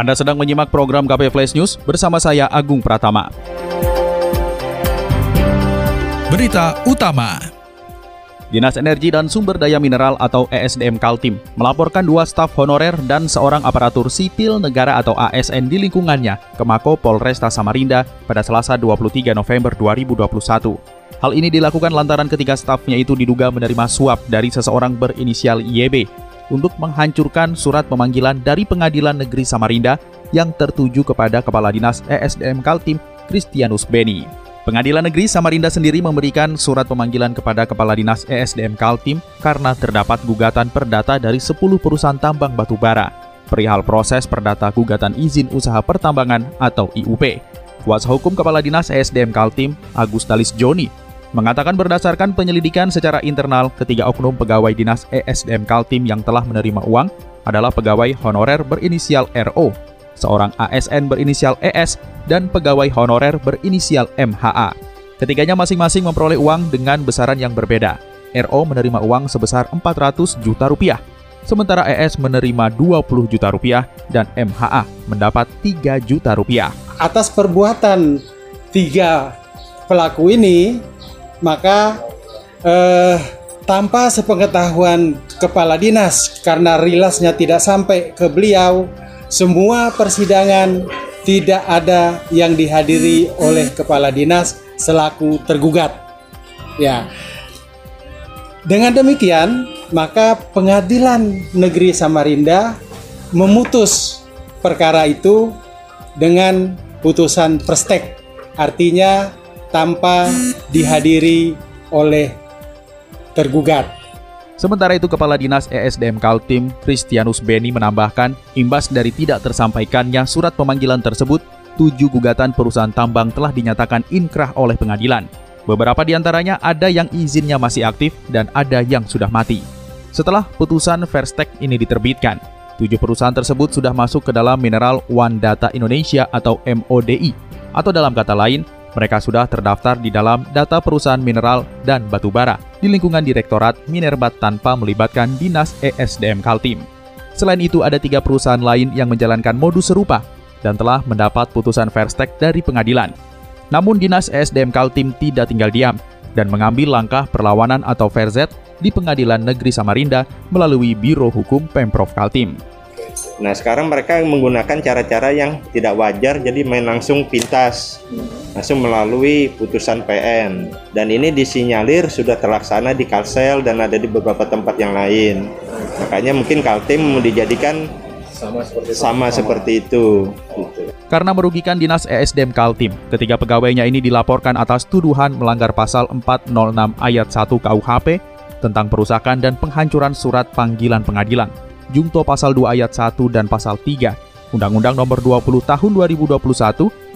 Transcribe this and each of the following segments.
Anda sedang menyimak program KP Flash News bersama saya Agung Pratama. Berita Utama Dinas Energi dan Sumber Daya Mineral atau ESDM Kaltim melaporkan dua staf honorer dan seorang aparatur sipil negara atau ASN di lingkungannya ke Mako Polresta Samarinda pada Selasa 23 November 2021. Hal ini dilakukan lantaran ketiga stafnya itu diduga menerima suap dari seseorang berinisial YB untuk menghancurkan surat pemanggilan dari Pengadilan Negeri Samarinda yang tertuju kepada Kepala Dinas ESDM Kaltim, Kristianus Beni. Pengadilan Negeri Samarinda sendiri memberikan surat pemanggilan kepada Kepala Dinas ESDM Kaltim karena terdapat gugatan perdata dari 10 perusahaan tambang batu bara perihal proses perdata gugatan izin usaha pertambangan atau IUP. Kuasa hukum Kepala Dinas ESDM Kaltim, Agus Dalis Joni, mengatakan berdasarkan penyelidikan secara internal ketiga oknum pegawai dinas ESDM Kaltim yang telah menerima uang adalah pegawai honorer berinisial RO, seorang ASN berinisial ES, dan pegawai honorer berinisial MHA. Ketiganya masing-masing memperoleh uang dengan besaran yang berbeda. RO menerima uang sebesar 400 juta rupiah, sementara ES menerima 20 juta rupiah dan MHA mendapat 3 juta rupiah. Atas perbuatan tiga pelaku ini, maka eh, tanpa sepengetahuan kepala dinas karena rilasnya tidak sampai ke beliau, semua persidangan tidak ada yang dihadiri oleh kepala dinas selaku tergugat. Ya. Dengan demikian, maka Pengadilan Negeri Samarinda memutus perkara itu dengan putusan prestek. Artinya tanpa dihadiri oleh tergugat. Sementara itu Kepala Dinas ESDM Kaltim, Kristianus Beni menambahkan, imbas dari tidak tersampaikannya surat pemanggilan tersebut, tujuh gugatan perusahaan tambang telah dinyatakan inkrah oleh pengadilan. Beberapa di antaranya ada yang izinnya masih aktif dan ada yang sudah mati. Setelah putusan Verstek ini diterbitkan, tujuh perusahaan tersebut sudah masuk ke dalam Mineral One Data Indonesia atau MODI, atau dalam kata lain, mereka sudah terdaftar di dalam data perusahaan mineral dan batu bara di lingkungan Direktorat Minerbat tanpa melibatkan Dinas ESDM Kaltim. Selain itu, ada tiga perusahaan lain yang menjalankan modus serupa dan telah mendapat putusan Verstek dari pengadilan. Namun Dinas ESDM Kaltim tidak tinggal diam dan mengambil langkah perlawanan atau verzet di Pengadilan Negeri Samarinda melalui Biro Hukum Pemprov Kaltim. Nah sekarang mereka menggunakan cara-cara yang tidak wajar jadi main langsung pintas. Langsung melalui putusan PN dan ini disinyalir sudah terlaksana di Kalsel dan ada di beberapa tempat yang lain. Makanya mungkin Kaltim mau dijadikan sama seperti itu, sama seperti itu. Gitu. Karena merugikan Dinas ESDM Kaltim, ketiga pegawainya ini dilaporkan atas tuduhan melanggar pasal 406 ayat 1 KUHP tentang perusakan dan penghancuran surat panggilan pengadilan Jungto pasal 2 ayat 1 dan pasal 3 Undang-Undang Nomor 20 Tahun 2021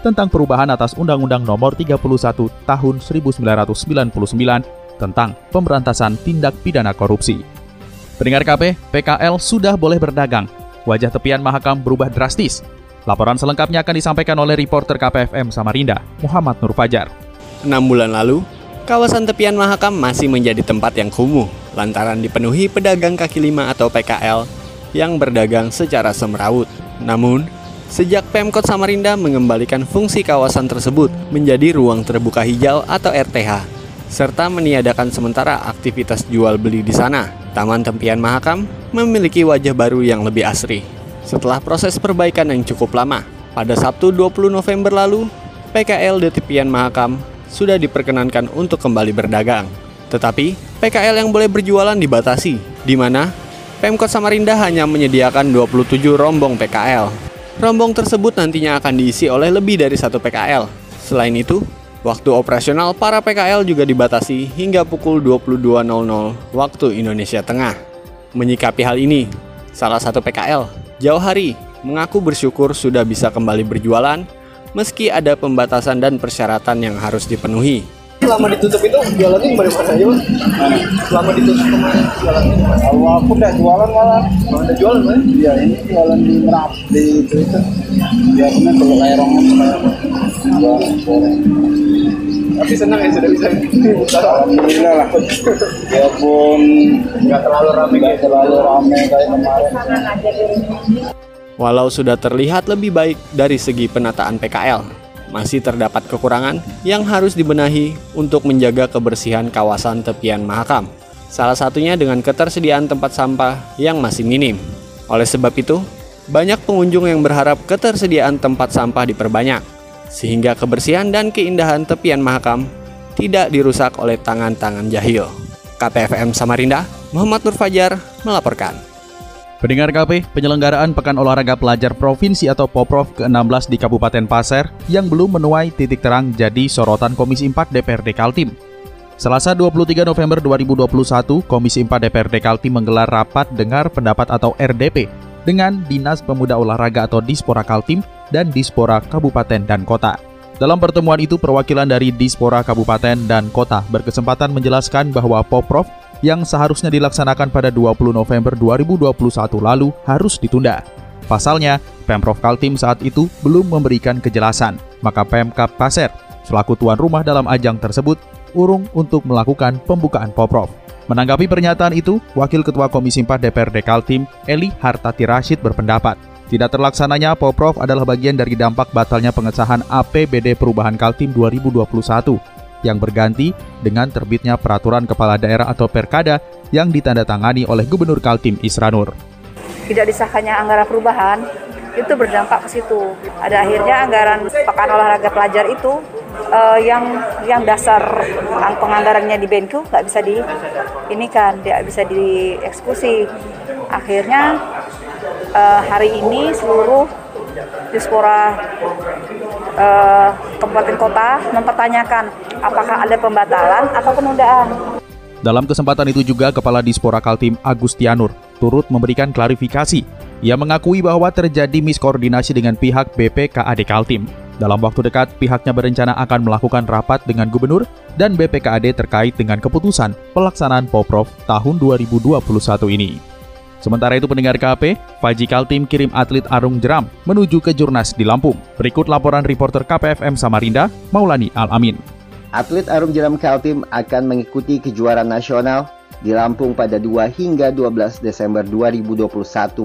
tentang perubahan atas Undang-Undang Nomor 31 Tahun 1999 tentang pemberantasan tindak pidana korupsi. Pendengar KP, PKL sudah boleh berdagang. Wajah tepian Mahakam berubah drastis. Laporan selengkapnya akan disampaikan oleh reporter KPFM Samarinda, Muhammad Nur Fajar. Enam bulan lalu, kawasan tepian Mahakam masih menjadi tempat yang kumuh lantaran dipenuhi pedagang kaki lima atau PKL yang berdagang secara semrawut. Namun, sejak Pemkot Samarinda mengembalikan fungsi kawasan tersebut menjadi ruang terbuka hijau atau RTH, serta meniadakan sementara aktivitas jual beli di sana, Taman Tempian Mahakam memiliki wajah baru yang lebih asri. Setelah proses perbaikan yang cukup lama, pada Sabtu 20 November lalu, PKL di Tepian Mahakam sudah diperkenankan untuk kembali berdagang. Tetapi, PKL yang boleh berjualan dibatasi, di mana Pemkot Samarinda hanya menyediakan 27 rombong PKL. Rombong tersebut nantinya akan diisi oleh lebih dari satu PKL. Selain itu, waktu operasional para PKL juga dibatasi hingga pukul 22.00 waktu Indonesia Tengah. Menyikapi hal ini, salah satu PKL, Jauh Hari, mengaku bersyukur sudah bisa kembali berjualan meski ada pembatasan dan persyaratan yang harus dipenuhi. Selama ditutup itu jualannya gimana Mas Ayu? Selama ditutup kemarin jualannya gimana? Kalau aku udah jualan malah. Oh, ada jualan kan? Iya ini jualan di Merap di itu itu. Biasanya kalau lerong jualan goreng. Tapi senang ya sudah bisa. Alhamdulillah lah. Biarpun Nggak terlalu ramai nggak kayak terlalu ramai kayak kemarin. Walau sudah terlihat lebih baik dari segi penataan PKL, masih terdapat kekurangan yang harus dibenahi untuk menjaga kebersihan kawasan tepian Mahakam. Salah satunya dengan ketersediaan tempat sampah yang masih minim. Oleh sebab itu, banyak pengunjung yang berharap ketersediaan tempat sampah diperbanyak, sehingga kebersihan dan keindahan tepian Mahakam tidak dirusak oleh tangan-tangan jahil. KPFM Samarinda, Muhammad Nur Fajar melaporkan. Pendengar KP, penyelenggaraan Pekan Olahraga Pelajar Provinsi atau Poprov ke-16 di Kabupaten Pasir yang belum menuai titik terang jadi sorotan Komisi 4 DPRD Kaltim. Selasa 23 November 2021, Komisi 4 DPRD Kaltim menggelar rapat dengar pendapat atau RDP dengan Dinas Pemuda Olahraga atau Dispora Kaltim dan Dispora Kabupaten dan Kota. Dalam pertemuan itu, perwakilan dari Dispora Kabupaten dan Kota berkesempatan menjelaskan bahwa Poprov yang seharusnya dilaksanakan pada 20 November 2021 lalu harus ditunda. Pasalnya, Pemprov Kaltim saat itu belum memberikan kejelasan, maka Pemkap Pasir selaku tuan rumah dalam ajang tersebut urung untuk melakukan pembukaan Poprov. Menanggapi pernyataan itu, Wakil Ketua Komisi 4 DPRD Kaltim, Eli Hartati Rashid berpendapat, tidak terlaksananya Poprov adalah bagian dari dampak batalnya pengesahan APBD Perubahan Kaltim 2021 yang berganti dengan terbitnya peraturan kepala daerah atau perkada yang ditandatangani oleh Gubernur Kaltim Isranur. Tidak disahkannya anggaran perubahan itu berdampak ke situ. Ada akhirnya anggaran pekan olahraga pelajar itu uh, yang yang dasar penganggarannya di Benku nggak bisa di ini kan tidak bisa dieksekusi. Akhirnya uh, hari ini seluruh dispora uh, kabupaten kota mempertanyakan apakah ada pembatalan atau penundaan. Dalam kesempatan itu juga Kepala Dispora Kaltim Agustianur turut memberikan klarifikasi. Ia mengakui bahwa terjadi miskoordinasi dengan pihak BPKAD Kaltim. Dalam waktu dekat, pihaknya berencana akan melakukan rapat dengan gubernur dan BPKAD terkait dengan keputusan pelaksanaan Poprov tahun 2021 ini. Sementara itu pendengar KP, Faji Kaltim kirim atlet Arung Jeram menuju ke Jurnas di Lampung. Berikut laporan reporter KPFM Samarinda, Maulani Al-Amin. Atlet Arum Jeram Kaltim akan mengikuti kejuaraan nasional di Lampung pada 2 hingga 12 Desember 2021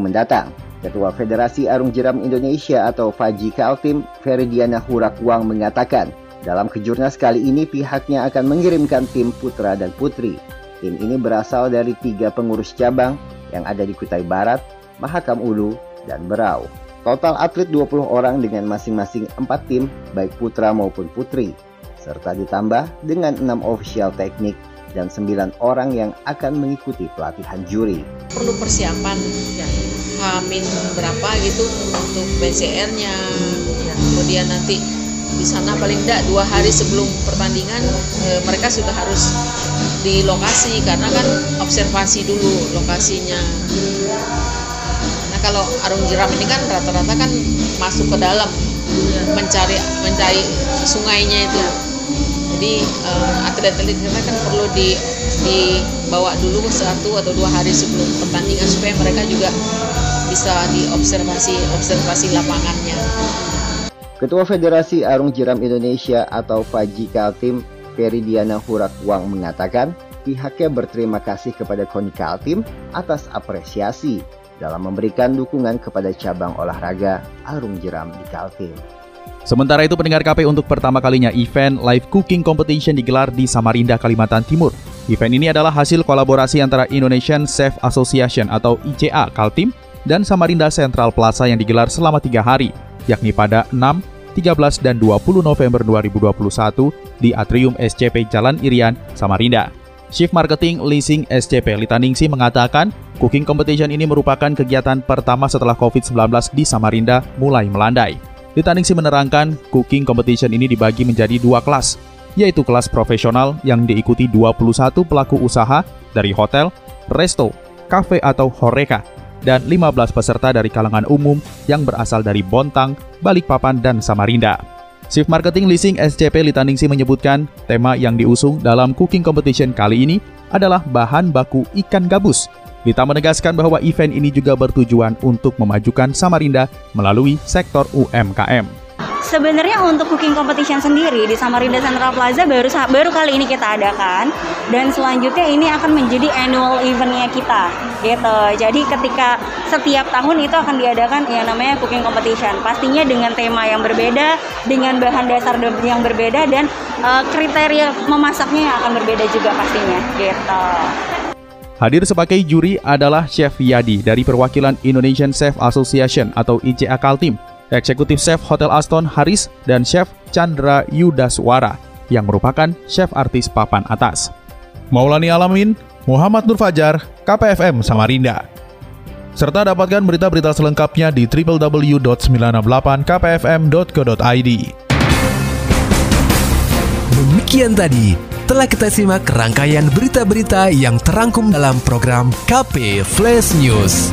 mendatang. Ketua Federasi Arung Jeram Indonesia atau Faji Kaltim, Feridiana Hurakwang mengatakan, dalam kejurnas kali ini pihaknya akan mengirimkan tim putra dan putri. Tim ini berasal dari tiga pengurus cabang yang ada di Kutai Barat, Mahakam Ulu, dan Berau. Total atlet 20 orang dengan masing-masing 4 tim, baik putra maupun putri serta ditambah dengan enam official teknik dan sembilan orang yang akan mengikuti pelatihan juri. Perlu persiapan ya, hamin berapa gitu untuk BCR-nya, ya, kemudian nanti di sana paling tidak dua hari sebelum pertandingan e, mereka sudah harus di lokasi karena kan observasi dulu lokasinya. Nah kalau arung jeram ini kan rata-rata kan masuk ke dalam mencari mencari sungainya itu jadi uh, atlet-atlet kita kan perlu di dibawa dulu satu atau dua hari sebelum pertandingan supaya mereka juga bisa diobservasi observasi lapangannya. Ketua Federasi Arung Jeram Indonesia atau Faji Kaltim, Feridiana Hurakwang mengatakan pihaknya berterima kasih kepada KONI Kaltim atas apresiasi dalam memberikan dukungan kepada cabang olahraga Arung Jeram di Kaltim. Sementara itu pendengar KP untuk pertama kalinya event live cooking competition digelar di Samarinda, Kalimantan Timur. Event ini adalah hasil kolaborasi antara Indonesian Chef Association atau ICA Kaltim dan Samarinda Central Plaza yang digelar selama tiga hari, yakni pada 6, 13, dan 20 November 2021 di Atrium SCP Jalan Irian, Samarinda. Chief Marketing Leasing SCP Litaningsi mengatakan, cooking competition ini merupakan kegiatan pertama setelah COVID-19 di Samarinda mulai melandai. Litaningsi menerangkan, cooking competition ini dibagi menjadi dua kelas, yaitu kelas profesional yang diikuti 21 pelaku usaha dari hotel, resto, kafe atau horeca, dan 15 peserta dari kalangan umum yang berasal dari Bontang, Balikpapan, dan Samarinda. Chief Marketing Leasing SCP Litaningsi menyebutkan tema yang diusung dalam cooking competition kali ini adalah bahan baku ikan gabus. Lita menegaskan bahwa event ini juga bertujuan untuk memajukan Samarinda melalui sektor UMKM. Sebenarnya untuk cooking competition sendiri di Samarinda Central Plaza baru baru kali ini kita adakan dan selanjutnya ini akan menjadi annual eventnya kita gitu. Jadi ketika setiap tahun itu akan diadakan yang namanya cooking competition. Pastinya dengan tema yang berbeda, dengan bahan dasar yang berbeda dan uh, kriteria memasaknya yang akan berbeda juga pastinya gitu. Hadir sebagai juri adalah Chef Yadi dari perwakilan Indonesian Chef Association atau ICA Kaltim Eksekutif Chef Hotel Aston Haris, dan Chef Chandra Yudaswara yang merupakan chef artis papan atas. Maulani Alamin, Muhammad Nur Fajar, KPFM Samarinda. Serta dapatkan berita-berita selengkapnya di www.968kpfm.co.id. Demikian tadi telah kita simak rangkaian berita-berita yang terangkum dalam program KP Flash News.